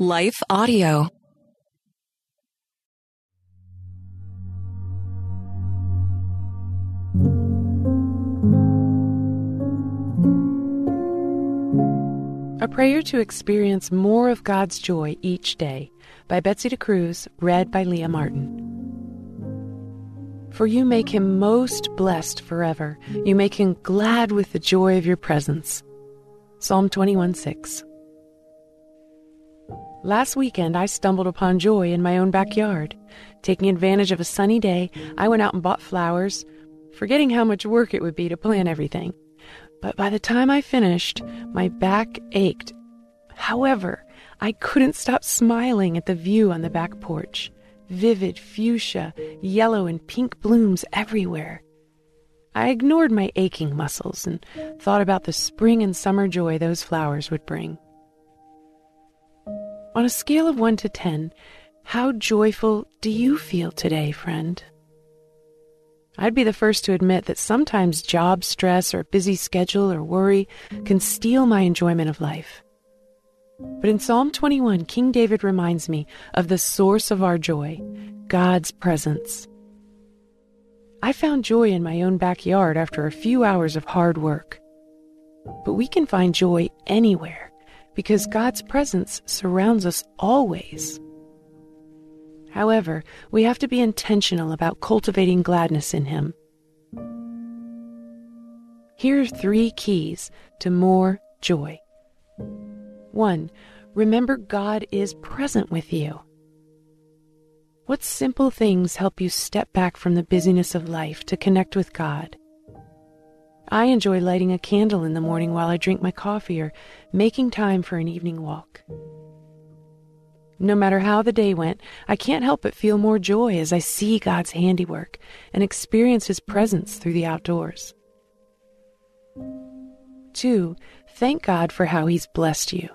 Life Audio. A Prayer to Experience More of God's Joy Each Day by Betsy DeCruz, read by Leah Martin. For you make him most blessed forever. You make him glad with the joy of your presence. Psalm 21 6. Last weekend, I stumbled upon joy in my own backyard. Taking advantage of a sunny day, I went out and bought flowers, forgetting how much work it would be to plan everything. But by the time I finished, my back ached. However, I couldn't stop smiling at the view on the back porch. Vivid fuchsia, yellow, and pink blooms everywhere. I ignored my aching muscles and thought about the spring and summer joy those flowers would bring. On a scale of 1 to 10, how joyful do you feel today, friend? I'd be the first to admit that sometimes job stress or busy schedule or worry can steal my enjoyment of life. But in Psalm 21, King David reminds me of the source of our joy, God's presence. I found joy in my own backyard after a few hours of hard work. But we can find joy anywhere because God's presence surrounds us always. However, we have to be intentional about cultivating gladness in Him. Here are three keys to more joy. 1. Remember God is present with you. What simple things help you step back from the busyness of life to connect with God? I enjoy lighting a candle in the morning while I drink my coffee or making time for an evening walk. No matter how the day went, I can't help but feel more joy as I see God's handiwork and experience His presence through the outdoors. 2. Thank God for how He's blessed you.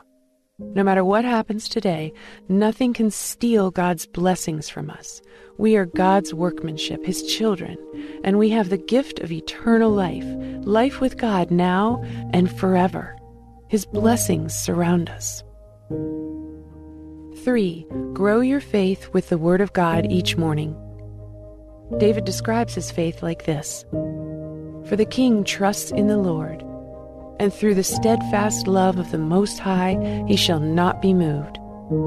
No matter what happens today, nothing can steal God's blessings from us. We are God's workmanship, His children, and we have the gift of eternal life, life with God now and forever. His blessings surround us. 3. Grow your faith with the Word of God each morning. David describes his faith like this For the king trusts in the Lord, and through the steadfast love of the Most High he shall not be moved.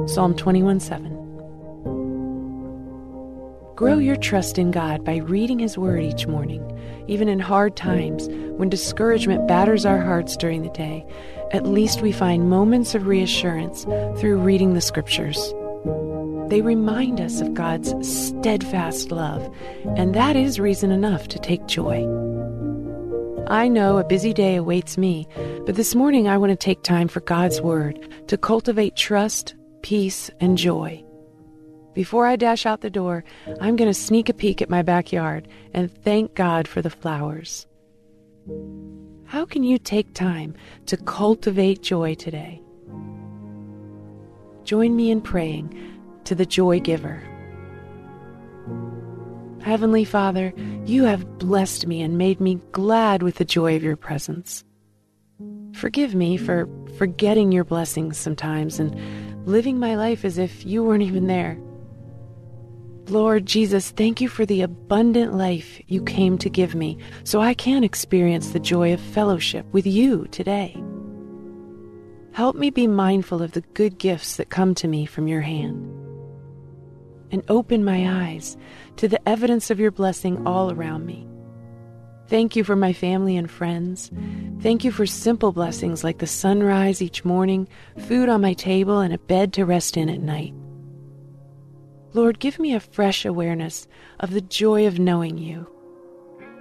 Psalm 21 7. Grow your trust in God by reading His Word each morning, even in hard times when discouragement batters our hearts during the day. At least we find moments of reassurance through reading the Scriptures. They remind us of God's steadfast love, and that is reason enough to take joy. I know a busy day awaits me, but this morning I want to take time for God's Word to cultivate trust, peace, and joy. Before I dash out the door, I'm going to sneak a peek at my backyard and thank God for the flowers. How can you take time to cultivate joy today? Join me in praying to the joy giver. Heavenly Father, you have blessed me and made me glad with the joy of your presence. Forgive me for forgetting your blessings sometimes and living my life as if you weren't even there. Lord Jesus, thank you for the abundant life you came to give me so I can experience the joy of fellowship with you today. Help me be mindful of the good gifts that come to me from your hand. And open my eyes to the evidence of your blessing all around me. Thank you for my family and friends. Thank you for simple blessings like the sunrise each morning, food on my table, and a bed to rest in at night. Lord, give me a fresh awareness of the joy of knowing you.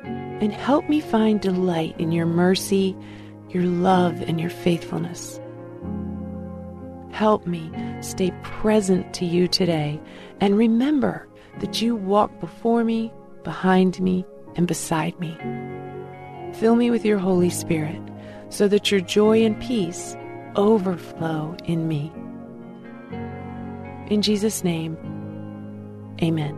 And help me find delight in your mercy, your love, and your faithfulness. Help me stay present to you today and remember that you walk before me, behind me, and beside me. Fill me with your Holy Spirit so that your joy and peace overflow in me. In Jesus' name, Amen.